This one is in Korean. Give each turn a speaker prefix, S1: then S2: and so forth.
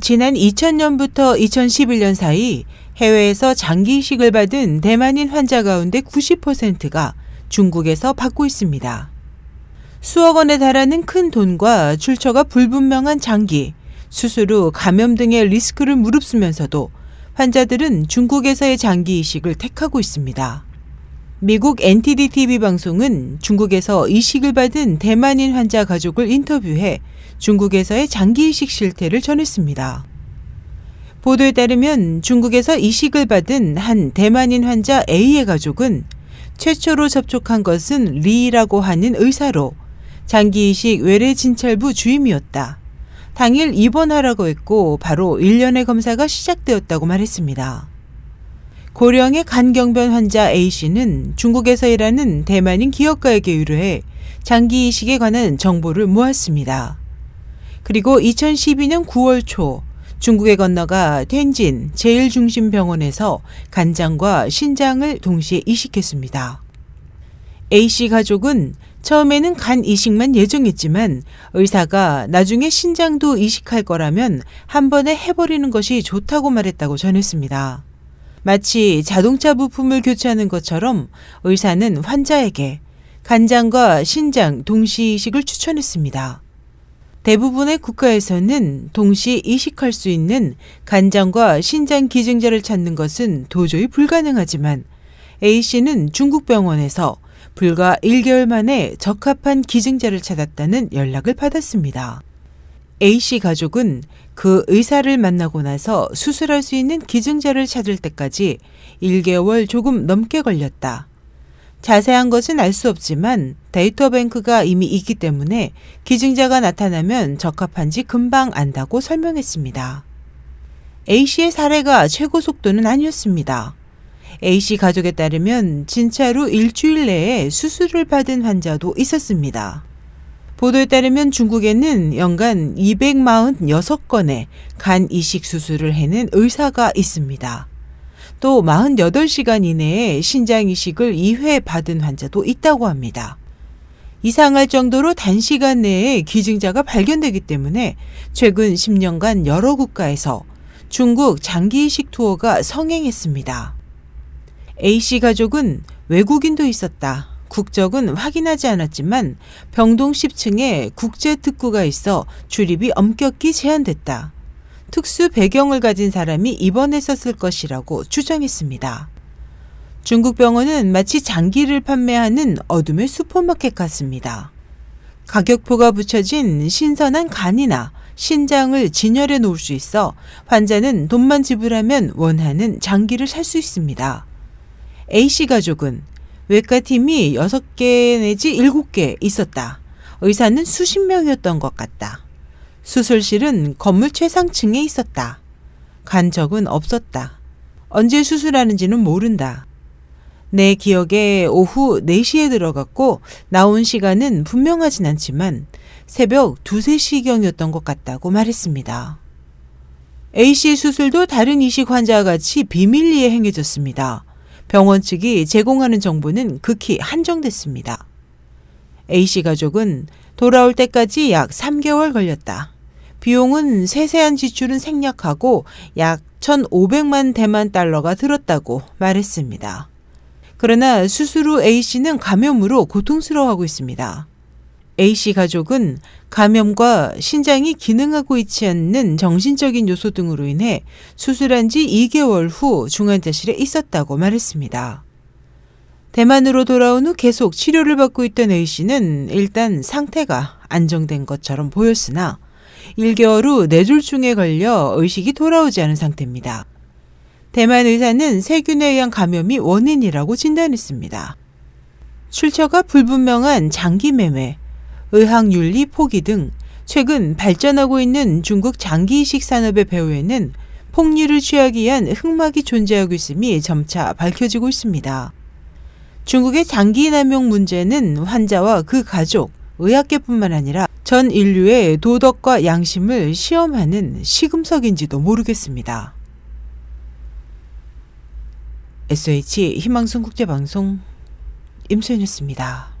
S1: 지난 2000년부터 2011년 사이 해외에서 장기 이식을 받은 대만인 환자 가운데 90%가 중국에서 받고 있습니다. 수억 원에 달하는 큰 돈과 출처가 불분명한 장기, 수술 후 감염 등의 리스크를 무릅쓰면서도 환자들은 중국에서의 장기 이식을 택하고 있습니다. 미국 NTD TV 방송은 중국에서 이식을 받은 대만인 환자 가족을 인터뷰해 중국에서의 장기 이식 실태를 전했습니다. 보도에 따르면 중국에서 이식을 받은 한 대만인 환자 A의 가족은 최초로 접촉한 것은 리라고 하는 의사로 장기 이식 외래 진찰부 주임이었다. 당일 입원하라고 했고 바로 1년의 검사가 시작되었다고 말했습니다. 고령의 간경변 환자 A씨는 중국에서 일하는 대만인 기업가에게 의뢰해 장기 이식에 관한 정보를 모았습니다. 그리고 2012년 9월 초 중국에 건너가 텐진 제일중심병원에서 간장과 신장을 동시에 이식했습니다. A씨 가족은 처음에는 간 이식만 예정했지만 의사가 나중에 신장도 이식할 거라면 한 번에 해버리는 것이 좋다고 말했다고 전했습니다. 마치 자동차 부품을 교체하는 것처럼 의사는 환자에게 간장과 신장 동시 이식을 추천했습니다. 대부분의 국가에서는 동시 이식할 수 있는 간장과 신장 기증자를 찾는 것은 도저히 불가능하지만 A씨는 중국 병원에서 불과 1개월 만에 적합한 기증자를 찾았다는 연락을 받았습니다. A씨 가족은 그 의사를 만나고 나서 수술할 수 있는 기증자를 찾을 때까지 1개월 조금 넘게 걸렸다. 자세한 것은 알 수 없지만 데이터 뱅크가 이미 있기 때문에 기증자가 나타나면 적합한지 금방 안다고 설명했습니다. A씨의 사례가 최고 속도는 아니었습니다. A씨 가족에 따르면 진짜로 일주일 내에 수술을 받은 환자도 있었습니다. 보도에 따르면 중국에는 연간 246건의 간 이식 수술을 해낸 의사가 있습니다. 또 48시간 이내에 신장 이식을 2회 받은 환자도 있다고 합니다. 이상할 정도로 단시간 내에 기증자가 발견되기 때문에 최근 10년간 여러 국가에서 중국 장기 이식 투어가 성행했습니다. A씨 가족은 외국인도 있었다. 국적은 확인하지 않았지만 병동 10층에 국제 특구가 있어 출입이 엄격히 제한됐다. 특수 배경을 가진 사람이 입원했었을 것이라고 추정했습니다. 중국 병원은 마치 장기를 판매하는 어둠의 슈퍼마켓 같습니다. 가격표가 붙여진 신선한 간이나 신장을 진열해 놓을 수 있어 환자는 돈만 지불하면 원하는 장기를 살 수 있습니다. A씨 가족은 외과 팀이 6개 내지 7개 있었다. 의사는 수십 명이었던 것 같다. 수술실은 건물 최상층에 있었다. 간적은 없었다. 언제 수술하는지는 모른다. 내 기억에 오후 4시에 들어갔고 나온 시간은 분명하진 않지만 새벽 2, 3시경이었던 것 같다고 말했습니다. A씨의 수술도 다른 이식 환자와 같이 비밀리에 행해졌습니다. 병원 측이 제공하는 정보는 극히 한정됐습니다. A씨 가족은 돌아올 때까지 약 3개월 걸렸다. 비용은 세세한 지출은 생략하고 약 1,500만 대만 달러가 들었다고 말했습니다. 그러나 수술 후 A씨는 감염으로 고통스러워하고 있습니다. A씨 가족은 감염과 신장이 기능하고 있지 않는 정신적인 요소 등으로 인해 수술한 지 2개월 후 중환자실에 있었다고 말했습니다. 대만으로 돌아온 후 계속 치료를 받고 있던 A씨는 일단 상태가 안정된 것처럼 보였으나 1개월 후 뇌졸중에 걸려 의식이 돌아오지 않은 상태입니다. 대만 의사는 세균에 의한 감염이 원인이라고 진단했습니다. 출처가 불분명한 장기 매매, 의학윤리 포기 등 최근 발전하고 있는 중국 장기 이식 산업의 배후에는 폭리를 취하기 위한 흑막이 존재하고 있음이 점차 밝혀지고 있습니다. 중국의 장기 남용 문제는 환자와 그 가족, 의학계뿐만 아니라 전 인류의 도덕과 양심을 시험하는 시금석인지도 모르겠습니다. SH 희망성 국제방송 임소연이었습니다.